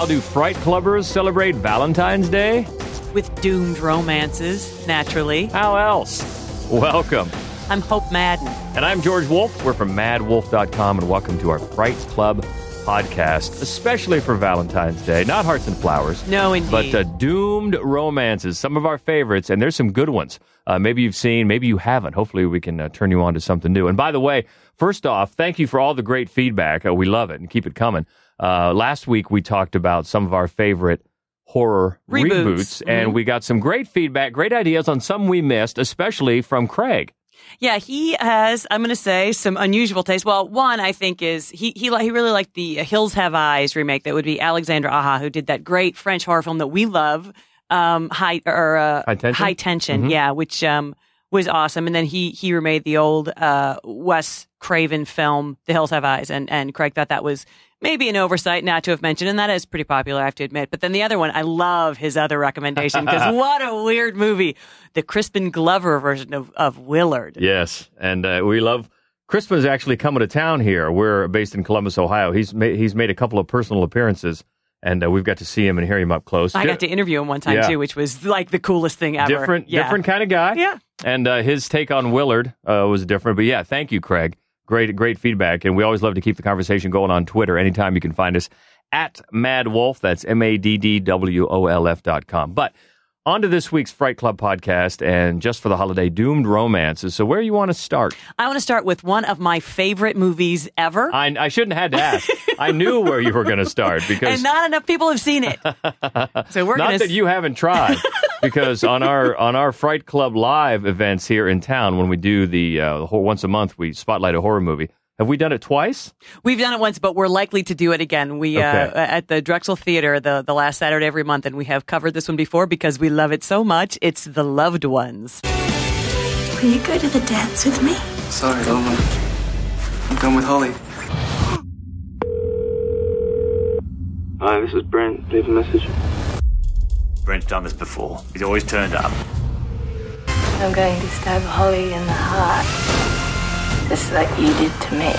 How do Fright Clubbers celebrate Valentine's Day? With doomed romances, naturally. How else? Welcome. I'm Hope Madden. And I'm George Wolf. We're from maddwolf.com, and welcome to our Fright Club podcast, especially for Valentine's Day. Not Hearts and Flowers. No, indeed. But uh, doomed romances, some of our favorites, and there's some good ones. Uh, maybe you've seen, maybe you haven't. Hopefully, we can uh, turn you on to something new. And by the way, first off, thank you for all the great feedback. Uh, we love it and keep it coming. Uh, last week, we talked about some of our favorite horror Reboots. reboots, and Mhm. we got some great feedback, great ideas on some we missed, especially from Craig. Yeah, he has. I'm going to say some unusual taste. Well, one I think is he he he really liked the Hills Have Eyes remake. That would be Alexandre Aja, who did that great French horror film that we love, um, high or uh, High Tension? High Tension, Mhm. yeah, which um was awesome. And then he he remade the old uh Wes Craven film, The Hills Have Eyes, and and Craig thought that was maybe an oversight not to have mentioned, and that is pretty popular, I have to admit. But then the other one, I love his other recommendation because what a weird movie, the Crispin Glover version of of Willard. Yes, and uh, we love. Crispin is actually coming to town here. We're based in Columbus, Ohio. He's ma- he's made a couple of personal appearances and uh, we've got to see him and hear him up close. I got to interview him one time Yeah. too, which was like the coolest thing ever. different, yeah. different kind of guy. Yeah. and uh, his take on Willard uh, was different. But yeah, thank you, Craig. Great, great feedback, and we always love to keep the conversation going on Twitter. Anytime you can find us at Mad Wolf. That's M A D D W O L F dot com. But on to this week's Fright Club podcast, and just for the holiday, doomed romances. So where you want to start? I want to start with one of my favorite movies ever. I, I shouldn't have had to ask. I knew where you were going to start because and not enough people have seen it. so we're not that you haven't tried. because on our on our Fright Club live events here in town, when we do the, uh, the hor- once a month, we spotlight a horror movie. Have we done it twice? We've done it once, but we're likely to do it again. We uh, at the Drexel Theater the the last Saturday every month, and we have covered this one before because we love it so much. It's The Loved Ones. Will you go to the dance with me? Sorry, Lola. I'm going with Holly. Hi, this is Brent. Leave a message. Brent's done this before. He's always turned up. I'm going to stab Holly in the heart. Just like you did to me.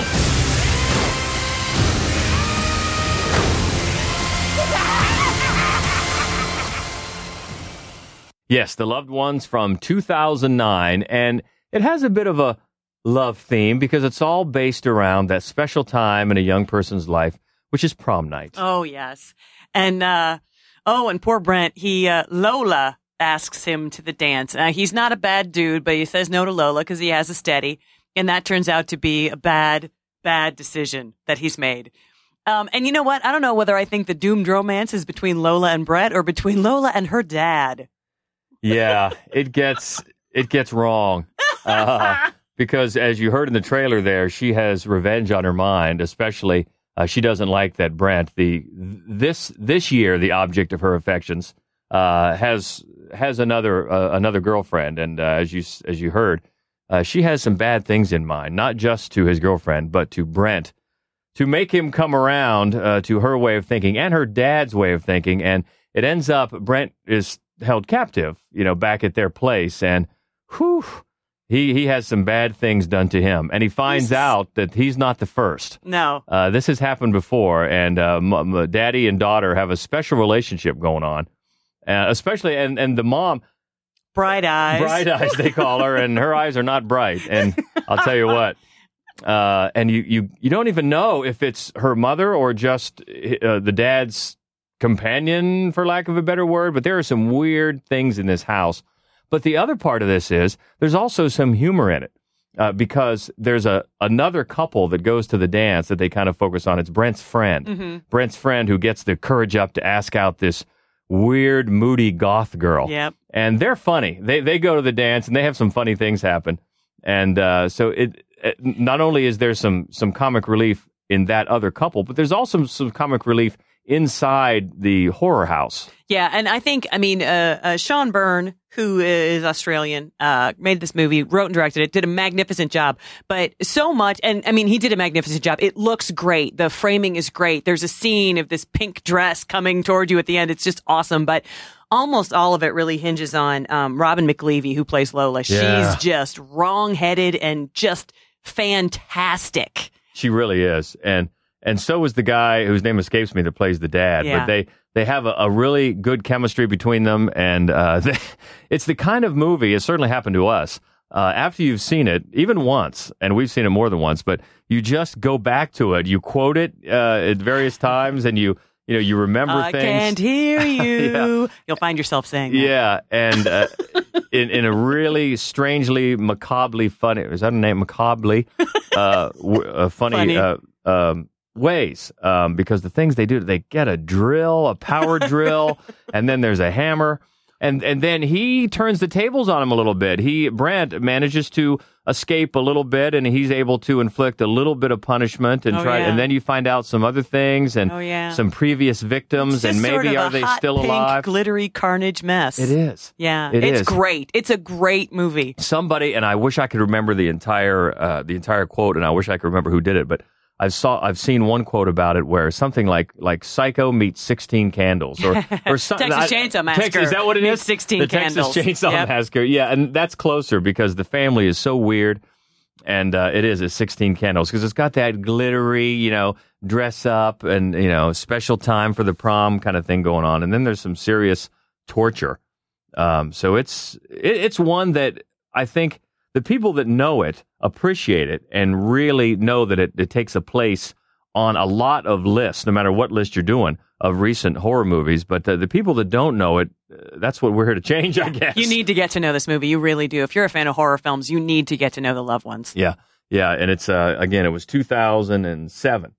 Yes, The Loved Ones from 2009. And it has a bit of a love theme because it's all based around that special time in a young person's life, which is prom night. Oh yes, and uh, oh, and poor Brent. He uh, Lola asks him to the dance. Uh, he's not a bad dude, but he says no to Lola because he has a steady, and that turns out to be a bad, bad decision that he's made. Um, and you know what? I don't know whether I think the doomed romance is between Lola and Brett or between Lola and her dad. yeah, it gets it gets wrong. Uh, because as you heard in the trailer there, she has revenge on her mind, especially uh, she doesn't like that Brent, the this this year the object of her affections, uh, has has another uh, another girlfriend, and uh, as you as you heard, uh, she has some bad things in mind, not just to his girlfriend, but to Brent, to make him come around uh, to her way of thinking and her dad's way of thinking, and it ends up Brent is held captive, you know, back at their place, and whew, he he has some bad things done to him, and he finds is- out that he's not the first. No, Uh, this has happened before, and uh, m- m- daddy and daughter have a special relationship going on, uh, especially and and the mom bright eyes. bright eyes they call her, and her eyes are not bright. And I'll tell you what. Uh, and you, you, you don't even know if it's her mother or just uh, the dad's companion, for lack of a better word. But there are some weird things in this house. But the other part of this is there's also some humor in it uh, because there's a another couple that goes to the dance that they kind of focus on. It's Brent's friend, Brent's friend who gets the courage up to ask out this weird, moody goth girl Yep. and they're funny. They they go to the dance and they have some funny things happen, and uh, so it, it not only is there some some comic relief in that other couple, but there's also some comic relief inside the horror house. Yeah, and I think I mean uh, uh, Sean Byrne, who is Australian, uh, made this movie, wrote and directed it, did a magnificent job. But so much, and I mean, he did a magnificent job. It looks great. The framing is great. There's a scene of this pink dress coming toward you at the end. It's just awesome. But almost all of it really hinges on um, Robin McLeavy, who plays Lola. Yeah. She's just wrong-headed and just fantastic. She really is, and and so was the guy whose name escapes me that plays the dad. Yeah. But they they have a, a really good chemistry between them, and uh, they, it's the kind of movie. It certainly happened to us. Uh, after you've seen it, even once, and we've seen it more than once, but you just go back to it. You quote it uh, at various times, and you you know you remember I things. can't hear you. You'll find yourself saying that. Yeah, and uh, in in a really strangely macabrely funny is that a name macabrely uh, w- uh, funny, Funny. Uh, um, ways um, because the things they do they get a drill a power drill and then there's a hammer and and then he turns the tables on him a little bit he Brandt manages to escape a little bit and he's able to inflict a little bit of punishment and Oh, try yeah. and then you find out some other things and Oh, yeah. some previous victims and sort maybe of are they hot still pink, alive glittery carnage mess. it is Yeah, It it's is. great. It's a great movie. somebody and I wish I could remember the entire uh, the entire quote and I wish I could remember who did it but I've saw I've seen one quote about it where something like like Psycho meets 16 candles or or something Texas Chainsaw Massacre is that what it is 16 the Candles. Texas Chainsaw Yep. Massacre yeah and that's closer because the family is so weird and uh, it is at 16 candles because it's got that glittery you know dress up and you know special time for the prom kind of thing going on and then there's some serious torture um, so it's it, it's one that I think the people that know it appreciate it and really know that it, it takes a place on a lot of lists, no matter what list you're doing of recent horror movies. But the, the people that don't know it, uh, that's what we're here to change, I guess. You need to get to know this movie. You really do. If you're a fan of horror films, you need to get to know the loved ones. Yeah, yeah, and it's uh, again, it was 2007,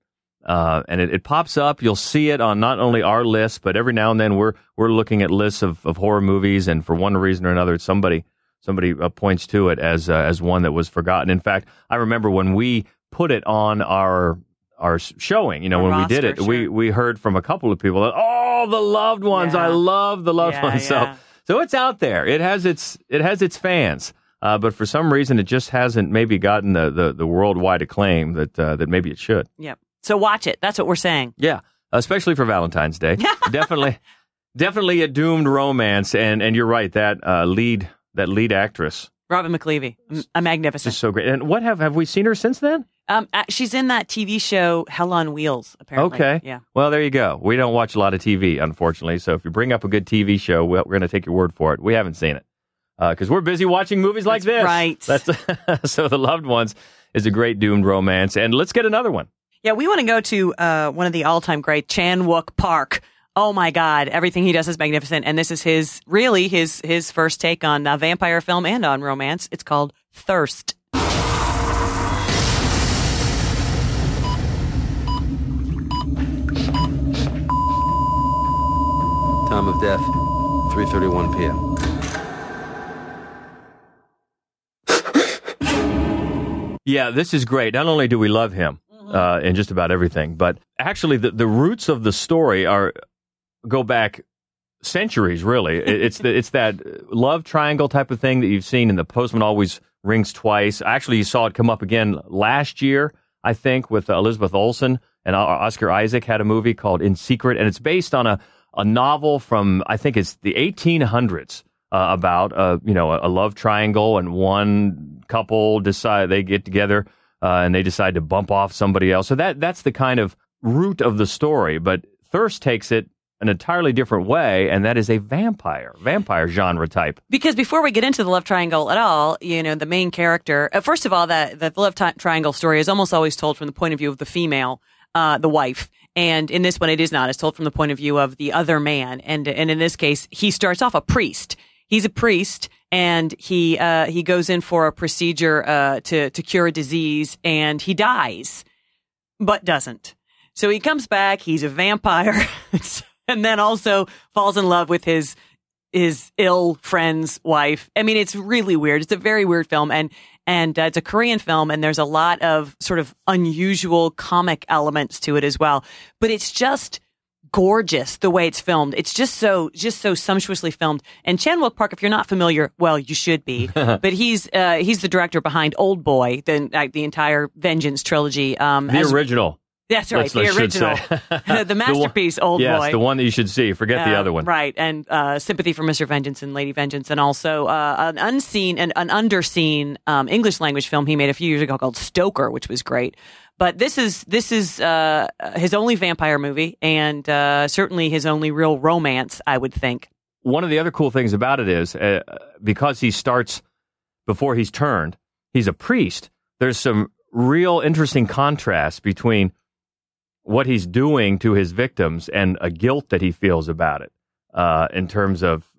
uh, and it, it pops up. You'll see it on not only our list, but every now and then we're we're looking at lists of, of horror movies, and for one reason or another, somebody somebody uh, points to it as uh, as one that was forgotten. In fact, I remember when we put it on our our showing, you know, Our when we did it, roster, we we heard from a couple of people that oh, the loved ones, I love the loved Yeah, ones. yeah. So so it's out there. It has its it has its fans. Uh, but for some reason, it just hasn't maybe gotten the, the, the worldwide acclaim that uh, that maybe it should. Yep. So watch it. That's what we're saying. Yeah, especially for Valentine's Day. definitely, definitely a doomed romance. And and you're right that uh, lead that lead actress Robin McLeavy, a magnificent. is so great. And what have have we seen her since then? Um, uh, she's in that TV show Hell on Wheels. Apparently. Okay. Yeah. Well, there you go. We don't watch a lot of TV, unfortunately. So if you bring up a good TV show, we're, going to take your word for it. We haven't seen it because we're busy watching movies like That's this. right. That's so the loved ones is a great doomed romance. And let's get another one. Yeah, we want to go to uh, one of the all-time great Chan Wook Park. Oh my God, everything he does is magnificent, and this is his really his his first take on a vampire film and on romance. It's called Thirst. Time of death, 3:31 p.m. Yeah, this is great. Not only do we love him uh, in just about everything, but actually the, the roots of the story are go back centuries. Really, it's the, it's that love triangle type of thing that you've seen in the Postman always rings twice. Actually, you saw it come up again last year, I think, with Elizabeth Olsen and Oscar Isaac had a movie called In Secret, and it's based on a a novel from I think it's the 1800s uh, about uh, you know a, a love triangle and one couple decide they get together uh, and they decide to bump off somebody else. So that that's the kind of root of the story. But Thirst takes it an entirely different way, and that is a vampire vampire genre type. Because before we get into the love triangle at all, you know, the main character, uh, first of all, that the love ti- triangle story is almost always told from the point of view of the female, uh, the wife. And in this one, it is not. It's told from the point of view of the other man. And, and in this case, he starts off a priest. He's a priest and he, uh, he goes in for a procedure, uh, to, to cure a disease and he dies, but doesn't. So he comes back. He's a vampire and then also falls in love with his, his ill friend's wife. I mean, it's really weird. It's a very weird film, and and uh, it's a Korean film, and there's a lot of sort of unusual comic elements to it as well. But it's just gorgeous the way it's filmed. It's just so just so sumptuously filmed. And Chan Wook Park, if you're not familiar, well, you should be. but he's uh, he's the director behind Old Boy, the uh, the entire Vengeance trilogy. Um, The as- original. That's right, Let's- the original, the masterpiece, Old yes, Boy. the one that you should see. Forget the Uh, other one. right? And uh, sympathy for Mr. Vengeance and Lady Vengeance, and also uh, an unseen and an underseen um, English language film he made a few years ago called Stoker, which was great. But this is this is uh, his only vampire movie, and uh, certainly his only real romance, I would think. one of the other cool things about it is uh, because he starts before he's turned, he's a priest. There's some real interesting contrast between what he's doing to his victims and a guilt that he feels about it. Uh, in terms of,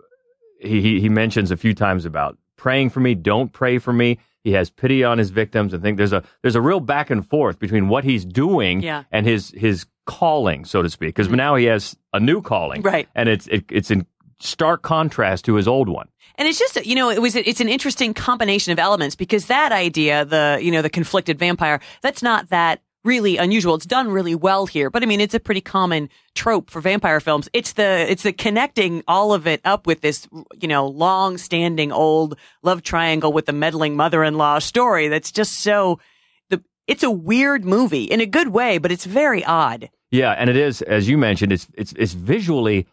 he, he mentions a few times about praying for me, don't pray for me. He has pity on his victims, and think there's a there's a real back and forth between what he's doing Yeah. and his his calling, so to speak. Because now he has a new calling, Right. And it's it, it's in stark contrast to his old one. And it's just, you know, it was, it's an interesting combination of elements because that idea, the, you know, the conflicted vampire, that's not that really unusual. It's done really well here, but I mean, it's a pretty common trope for vampire films. It's the, it's the connecting all of it up with this, you know, long standing old love triangle with the meddling mother-in-law story that's just so, the, it's a weird movie in a good way, but it's very odd. Yeah, and it is, as you mentioned, it's it's it's visually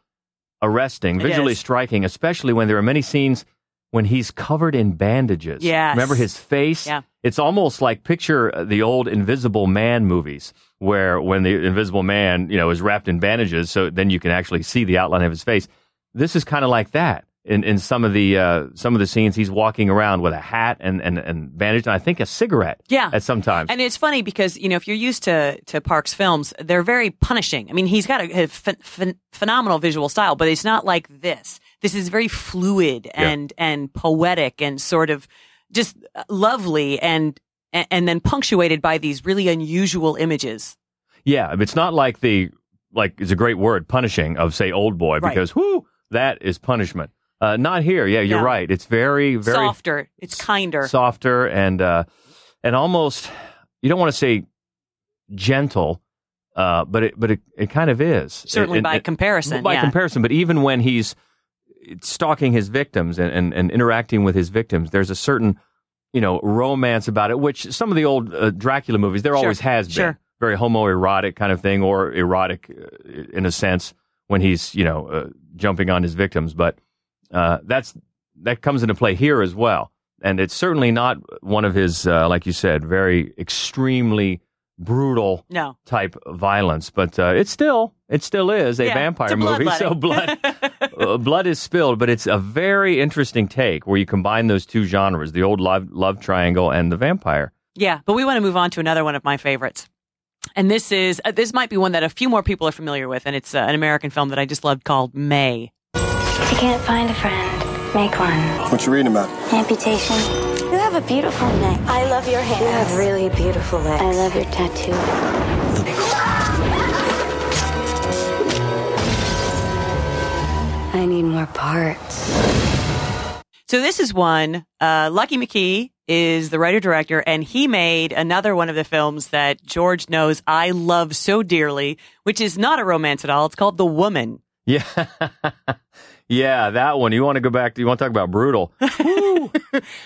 arresting, visually striking, especially when there are many scenes when he's covered in bandages. Yes. remember his face? Yeah. It's almost like picture uh, the old Invisible Man movies, where when the Invisible Man, you know, is wrapped in bandages, so then you can actually see the outline of his face. This is kind of like that. In, in some of the uh, some of the scenes, he's walking around with a hat and, and, and bandage, and I think a cigarette. Yeah. At some times. And it's funny because, you know, if you're used to, to Park's films, they're very punishing. I mean, he's got a, a ph- ph- phenomenal visual style, but it's not like this. This is very fluid and, and poetic and sort of just lovely and, and then punctuated by these really unusual images. Yeah, it's not like the like it's a great word punishing of say old boy Right. because whoo that is punishment. Uh, not here. Yeah, you're No. right. It's very very Softer. It's kinder. softer and uh, and almost you don't want to say gentle, uh, but it but it, it kind of is Certainly And- by and- comparison. by yeah. comparison. But even when he's stalking his victims and, and, and interacting with his victims, there's a certain, you know, romance about it, which some of the old uh, Dracula movies, there Sure, always has been. sure. Very homoerotic kind of thing, or erotic uh, in a sense when he's, you know, uh, jumping on his victims. But uh, that's that comes into play here as well. And it's certainly not one of his, uh, like you said, very extremely brutal no. type violence, but uh, it still it still is a Yeah, vampire a movie. So blood uh, blood is spilled, but it's a very interesting take where you combine those two genres, the old love love triangle and the vampire. Yeah, but we want to move on to another one of my favorites. And this is uh, this might be one that a few more people are familiar with, and it's uh, an American film that I just loved called May. If you can't find a friend, make one. What you reading about? Amputation. You have a beautiful neck. I love your hands. You have really beautiful legs. I love your tattoo. I need more parts. So this is one. Uh, Lucky McKee is the writer director, and he made another one of the films that George knows I love so dearly, which is not a romance at all. It's called The Woman. Yeah, yeah, that one. You want to go back to? You want to talk about brutal?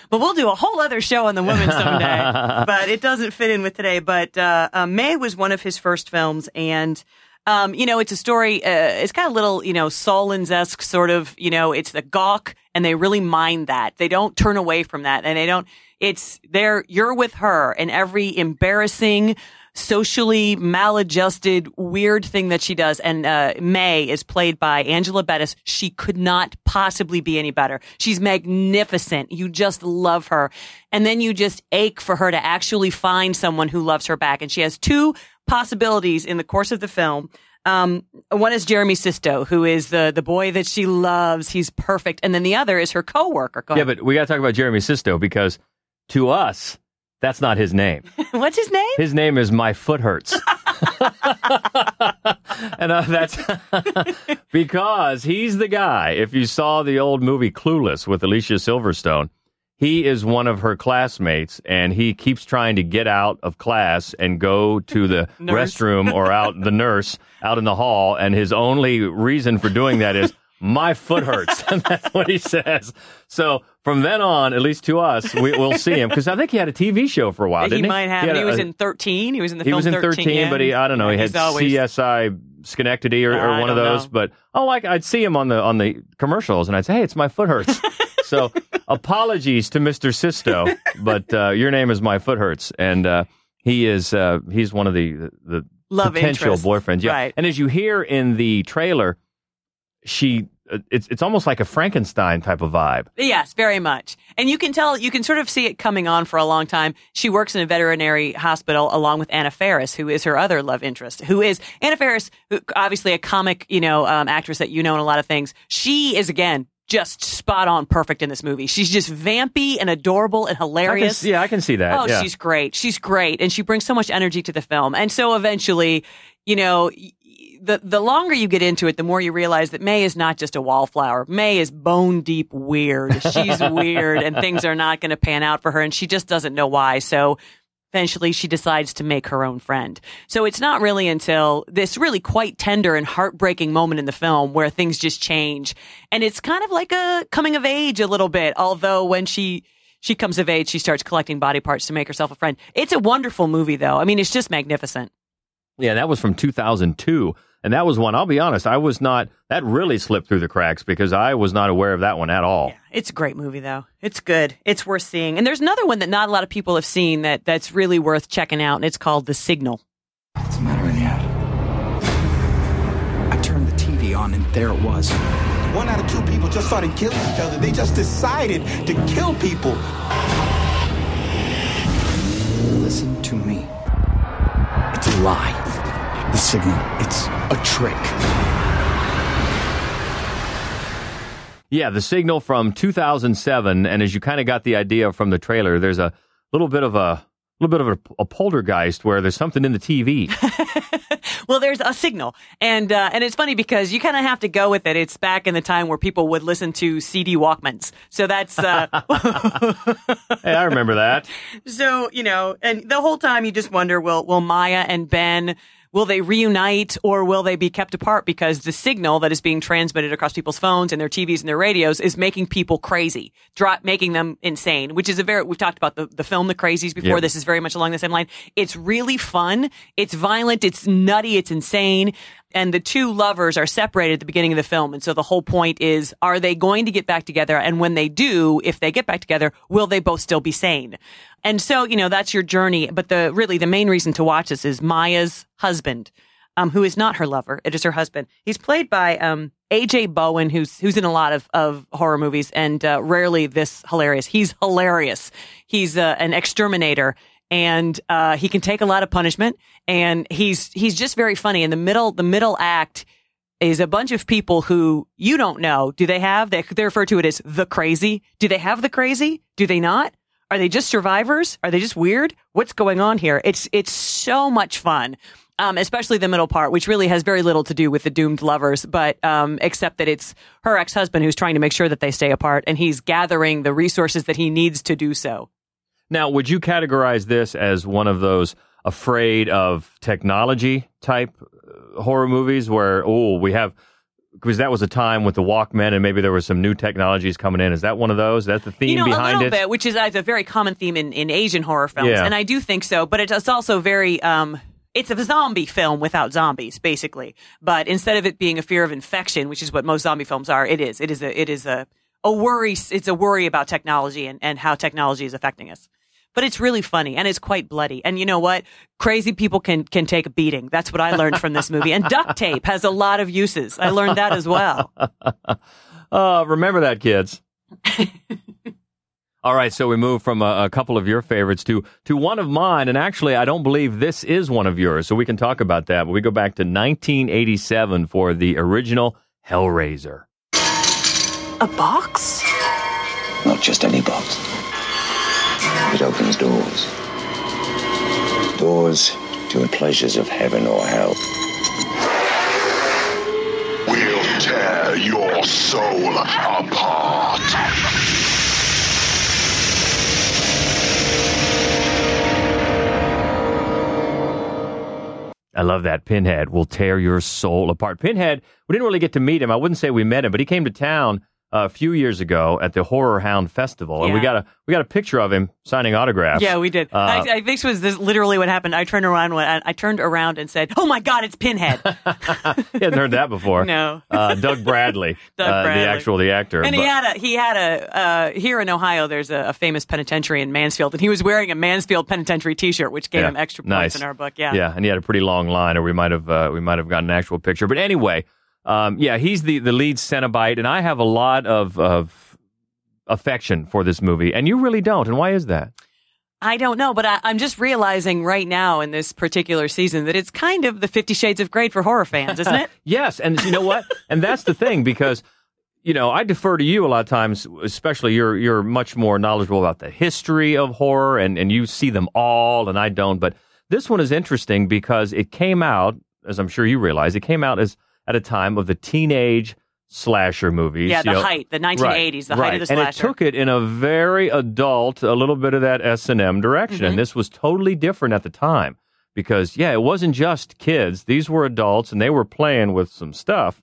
But we'll do a whole other show on The Woman someday. but it doesn't fit in with today. But uh, uh, May was one of his first films, and um, you know, it's a story. Uh, it's got a little, you know, Solondz esque sort of. You know, it's the gawk, and they really mind that. They don't turn away from that, and they don't. It's there. You're with her, and every embarrassing. Socially maladjusted, weird thing that she does. And uh, May is played by Angela Bettis. She could not possibly be any better. She's magnificent. You just love her. And then you just ache for her to actually find someone who loves her back. And she has two possibilities in the course of the film. Um, one is Jeremy Sisto, who is the, the boy that she loves. He's perfect. And then the other is her coworker. Go yeah, ahead. but we got to talk about Jeremy Sisto because to us, that's not his name. What's his name? His name is My Foot Hurts. and uh, that's because he's the guy. If you saw the old movie Clueless with Alicia Silverstone, he is one of her classmates and he keeps trying to get out of class and go to the restroom or out the nurse out in the hall. And his only reason for doing that is, my foot hurts. and that's what he says. So from then on, at least to us, we, will see him because I think he had a TV show for a while. he didn't he might have. He, he, was a- in 13. He was in the He was in 13, yeah. but he, I don't know. He had always- CSI Schenectady or, or one of those. know. But oh, like I'd see him on the on the commercials, and I'd say, "Hey, it's my foot hurts." So apologies to Mister Sisto, but uh, your name is my foot hurts, and uh, he is uh, he's one of the the Love potential interest. boyfriends. Yeah, Right. and as you hear in the trailer, she uh, it's it's almost like a Frankenstein type of vibe. Yes, very much. And you can tell, you can sort of see it coming on for a long time. She works in a veterinary hospital along with Anna Faris, who is her other love interest, who is Anna Faris, who, obviously a comic, you know, um, actress that you know in a lot of things. She is again just spot on perfect in this movie. She's just vampy and adorable and I can, hilarious. yeah, I can see that. Oh, yeah. she's great. She's great. And she brings so much energy to the film. And so eventually, you know, the, the longer you get into it, the more you realize that May is not just a wallflower. May is bone deep weird. She's weird and things are not going to pan out for her. And she just doesn't know why. So eventually she decides to make her own friend. So it's not really until this really quite tender and heartbreaking moment in the film where things just change. And it's kind of like a coming of age a little bit. Although when she, she comes of age, she starts collecting body parts to make herself a friend. It's a wonderful movie though. I mean, it's just magnificent. Yeah, that was from 2002. And that was one, I'll be honest, I was not, that really slipped through the cracks because I was not aware of that one at all. Yeah, it's a great movie though. It's good. It's worth seeing. And there's another one that not a lot of people have seen that that's really worth checking out and it's called The Signal. What's the matter with you? I turned the TV on and there it was. One out of two people just started killing each other. They just decided to kill people. Listen to me. It's a lie. The signal, it's a trick. Yeah, the signal from 2007. And as you kind of got the idea from the trailer, there's a little bit of a, little bit of a, a poltergeist where there's something in the TV. Well, there's a signal, and uh, and it's funny because you kind of have to go with it. It's back in the time where people would listen to CD Walkmans, so that's uh, hey, I remember that. so you know, and the whole time you just wonder, will will Maya and Ben will they reunite or will they be kept apart because the signal that is being transmitted across people's phones and their TVs and their radios is making people crazy, dro- making them insane, which is a very, we've talked about the, the film, The Crazies before. Yep. This is very much along the same line. It's really fun. It's violent. It's nutty. It's insane. And the two lovers are separated at the beginning of the film. And so the whole point is, are they going to get back together? And when they do, if they get back together, will they both still be sane? And so, you know, that's your journey. But the really the main reason to watch this is Maya's husband, um, who is not her lover. It is her husband. He's played by um, AJ Bowen, who's who's in a lot of, of horror movies and uh, rarely this hilarious. He's hilarious. He's uh, an exterminator and uh, he can take a lot of punishment and he's he's just very funny. In the middle, the middle act is a bunch of people who you don't know. Do they have? They, they refer to it as the crazy. Do they have the crazy? Do they not? Are they just survivors? Are they just weird? What's going on here? It's it's so much fun. Um, especially the middle part, which really has very little to do with the doomed lovers, but um, except that it's her ex husband who's trying to make sure that they stay apart, and he's gathering the resources that he needs to do so. Now, would you categorize this as one of those afraid of technology type uh, horror movies where, oh, we have, because that was a time with the Walkman and maybe there was some new technologies coming in. Is that one of those? That's the theme you know, behind a little it? bit, which is a very common theme in, in Asian horror films, Yeah. and I do think so. But it's, it's also very, um, it's a zombie film without zombies, basically. But instead of it being a fear of infection, which is what most zombie films are, it is. It is a, it is a, a worry. It's a worry about technology and, and how technology is affecting us. But it's really funny and it's quite bloody. And you know what? Crazy people can can take a beating. That's what I learned from this movie. And duct tape has a lot of uses. I learned that as well. Uh, remember that, kids. All right, so we move from a, a couple of your favorites to to one of mine, and actually, I don't believe this is one of yours, so we can talk about that. But we go back to 1987 for the original Hellraiser. A box? Not just any box. It opens doors. Doors to the pleasures of heaven or hell. We'll tear your soul apart. I love that. Pinhead will tear your soul apart. Pinhead, we didn't really get to meet him. I wouldn't say we met him, but he came to town a few years ago at the Horror Hound Festival, and we got a we got a picture of him signing autographs. Yeah, we did. Uh, I, I this was this literally what happened. I turned around when I turned around and said, "Oh my God, it's Pinhead!" he hadn't heard that before. No. uh, Doug Bradley, Doug uh, Bradley. the actual the actor. and he had a he had a uh, here in Ohio. There's a, a famous penitentiary in Mansfield, and he was wearing a Mansfield Penitentiary T-shirt, which gave Yeah, him extra points nice. in our book. Yeah, yeah, and he had a pretty long line, or we might have uh, we might have gotten an actual picture. But anyway, um, yeah, he's the the lead Cenobite, and I have a lot of of affection for this movie, and you really don't. And why is that? I don't know, but I, I'm just realizing right now in this particular season that it's kind of the Fifty Shades of Grey for horror fans, isn't it? Yes, and you know what? and that's the thing because you know I defer to you a lot of times, especially you're you're much more knowledgeable about the history of horror, and and you see them all, and I don't. But this one is interesting because it came out, as I'm sure you realize, it came out as at a time of the teenage slasher movies. Yeah, you the know. height, the 1980s, Right, the height right. of the slasher. And it took it in a very adult, a little bit of that S and M direction, Mm-hmm. and this was totally different at the time because yeah, it wasn't just kids; these were adults, and they were playing with some stuff,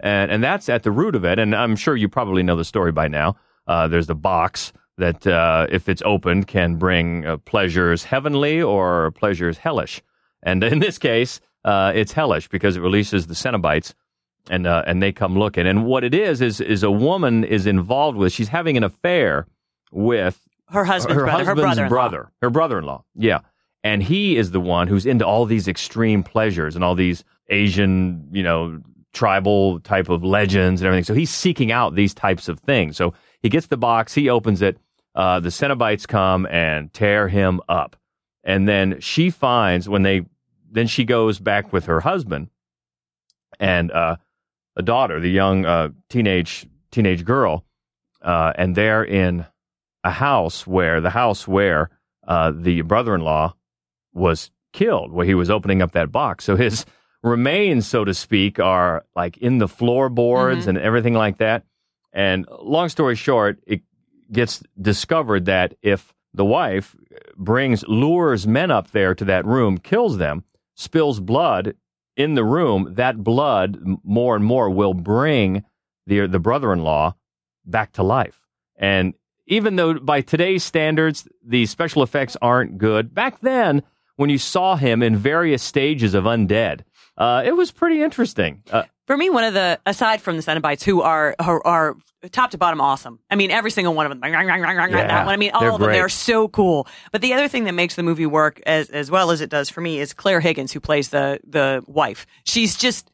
and and that's at the root of it. And I'm sure you probably know the story by now. Uh, there's the box that, uh, if it's opened, can bring uh, pleasures heavenly or pleasures hellish, and in this case, uh, it's hellish because it releases the Cenobites and uh, and they come looking. And what it is is is a woman is involved with. She's having an affair with Her husband's her brother, her husband's brother-in-law. brother, her brother-in-law. Yeah, and he is the one who's into all these extreme pleasures and all these Asian, you know, tribal type of legends and everything. So he's seeking out these types of things. So he gets the box, he opens it. Uh, the Cenobites come and tear him up, and then she finds when they then she goes back with her husband and uh, a daughter, the young uh, teenage teenage girl, uh, and they're in a house where the house where uh, the brother-in-law was killed, where he was opening up that box. So his remains, so to speak, are like in the floorboards Mhm. and everything like that. And long story short, it gets discovered that if the wife brings lures men up there to that room, kills them, spills blood in the room, that blood more and more will bring the the brother-in-law back to life. And even though by today's standards the special effects aren't good, back then when you saw him in various stages of undead, uh, it was pretty interesting. Uh, For me, one of the aside from the Cenobites, who are are, are top to bottom awesome. I mean, every single one of them. That one. I mean, all of them. great. They're so cool. But the other thing that makes the movie work as as well as it does for me is Claire Higgins, who plays the the wife. She's just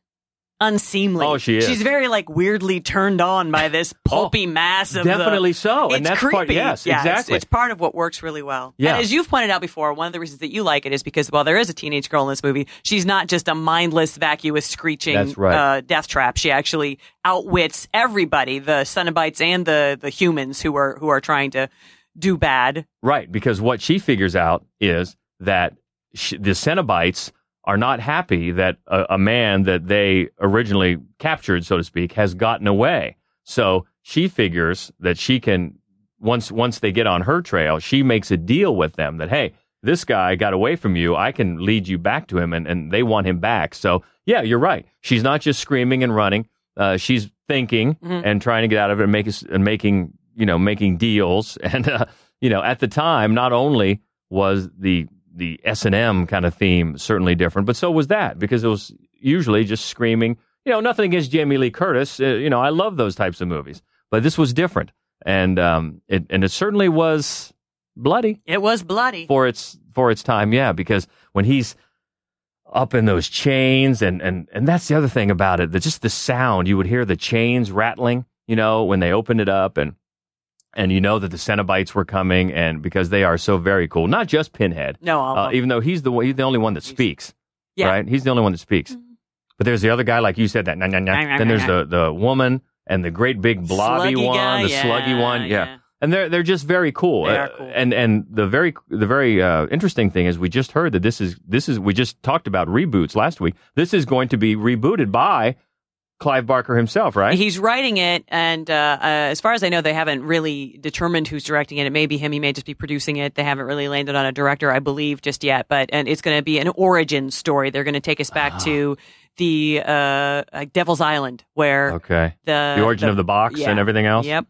unseemly. Oh, she is. She's very like weirdly turned on by this pulpy mass of the- definitely so. And It's that's creepy. part- yes, Yeah, it's- exactly. It's, part of what works really well. Yeah. And as you've pointed out before, one of the reasons that you like it is because while there is a teenage girl in this movie, she's not just a mindless, vacuous, screeching right. uh, death trap. She actually outwits everybody, the Cenobites and the the humans who are who are trying to do bad. Right, because what she figures out is that sh the Cenobites are not happy that a, a man that they originally captured, so to speak, has gotten away. So she figures that she can once once they get on her trail, she makes a deal with them that hey, this guy got away from you, I can lead you back to him, and, and they want him back. So yeah, you're right. She's not just screaming and running. Uh, she's thinking Mhm. and trying to get out of it and, make, and making you know making deals and uh, you know at the time not only was the the S&M kind of theme certainly different but so was that because it was usually just screaming you know nothing against Jamie Lee Curtis uh, you know I love those types of movies but this was different and um it and it certainly was bloody It was bloody. for its for its time yeah because when he's up in those chains and and and that's the other thing about it that just the sound you would hear the chains rattling you know when they opened it up and and you know that the Cenobites were coming and because they are so very cool not just Pinhead No, uh, even though he's the one he's the only one that speaks Yeah. Mm-hmm. right he's the only one that speaks but there's the other guy like you said that nah, nah, nah. Then there's the the woman and the great big blobby Sluggy one guy, the yeah, sluggy one yeah. yeah. and they're they're just very cool. They are Uh. And and the very the very uh, interesting thing is we just heard that this is this is we just talked about reboots last week. This is going to be rebooted by Clive Barker himself, right? He's writing it, and uh, uh, as far as I know, they haven't really determined who's directing it. It may be him. He may just be producing it. They haven't really landed on a director, I believe, just yet. But and it's going to be an origin story. They're going to take us back Ah. to the uh, uh, Devil's Island, where okay. the The origin of the box and everything else? Yep,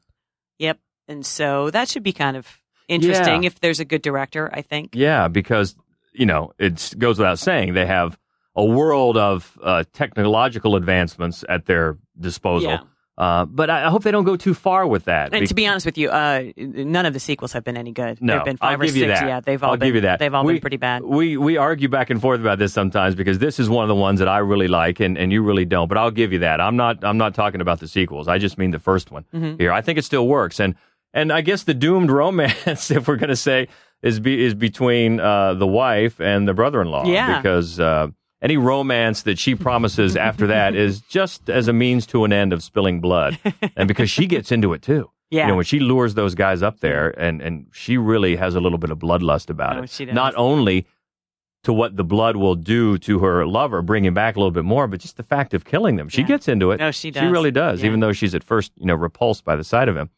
yep. And so that should be kind of interesting Yeah. if there's a good director. I think. Yeah, because you know it goes without saying they have a world of uh, technological advancements at their disposal. Yeah. Uh, but I I hope they don't go too far with that. And Be- to be honest with you, uh, none of the sequels have been any good. no, There've been 5 I'll or give you that. Yeah, they've all I'll been. give you that. They've all we, been pretty bad. We we argue back and forth about this sometimes because this is one of the ones that I really like and, and you really don't. But I'll give you that. I'm not I'm not talking about the sequels. I just mean the first one Mhm. here. I think it still works. And and I guess the doomed romance, if we're going to say, is be, is between uh, the wife and the brother-in-law. Yeah. Because uh, any romance that she promises after that is just as a means to an end of spilling blood, and because she gets into it too. Yeah. You know, when she lures those guys up there, and and she really has a little bit of bloodlust about Oh, it. she does. Not only to what the blood will do to her lover, bring him back a little bit more, but just the fact of killing them. She Yeah. gets into it. No, she does. She really does, Yeah. even though she's at first, you know, repulsed by the sight of him.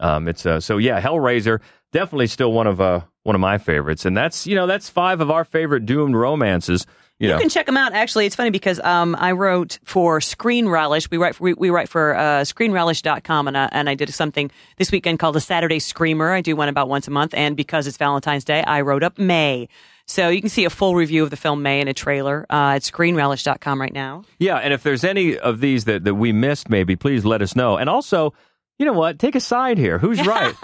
Um, it's uh, so yeah, Hellraiser definitely still one of uh one of my favorites, and that's you know that's five of our favorite doomed romances. You, know, can check them out. Actually, it's funny because um, I wrote for Screen Relish. We write for, we, we write for uh, ScreenRelish.com, and, uh, and I did something this weekend called a Saturday Screamer. I do one about once a month, and because it's Valentine's Day, I wrote up May. So you can see a full review of the film May and a trailer uh, at ScreenRelish.com right now. Yeah, and if there's any of these that, that we missed, maybe please let us know. And also, you know what? Take a side here. Who's right?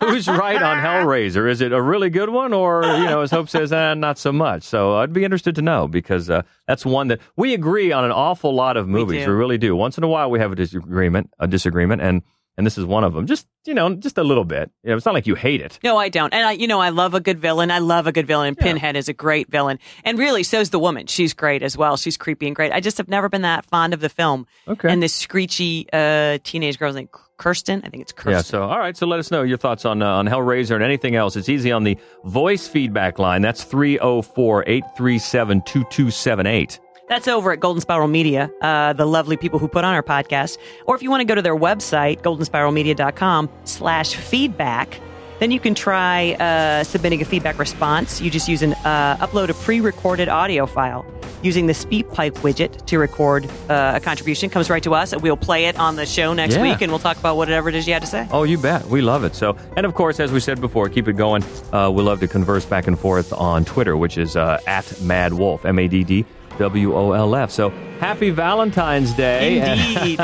Who's right on Hellraiser? Is it a really good one, or you know, as Hope says, eh, not so much? So I'd be interested to know because uh, that's one that we agree on an awful lot of movies. We, do. really do. Once in a while, we have a disagreement, a disagreement, and and this is one of them. Just you know, just a little bit. You know, it's not like you hate it. No, I don't. And I, you know, I love a good villain. I love a good villain. And Pinhead is a great villain. And really, so's the woman. She's great as well. She's creepy and great. I just have never been that fond of the film. Okay. And this screechy uh, teenage girl's name, Kirsten. I think it's Kirsten. Yeah. So, all right. So, let us know your thoughts on uh, on Hellraiser and anything else. It's easy on the voice feedback line. That's 304 837 2278. That's over at Golden Spiral Media, uh, the lovely people who put on our podcast. Or if you want to go to their website, goldenspiralmedia.com slash feedback, then you can try uh, submitting a feedback response. You just use an uh, upload a pre-recorded audio file using the SpeakPipe widget to record uh, a contribution. Comes right to us, and we'll play it on the show next Yeah. week, and we'll talk about whatever it is you had to say. Oh, you bet. We love it. So, and of course, as we said before, keep it going. Uh, we love to converse back and forth on Twitter, which is uh, at Mad Wolf, M A D D W O L F. So, happy Valentine's Day. Indeed.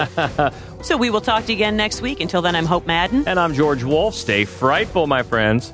so we will talk to you again next week. Until then, I'm Hope Madden. and I'm George Wolf. Stay frightful, my friends.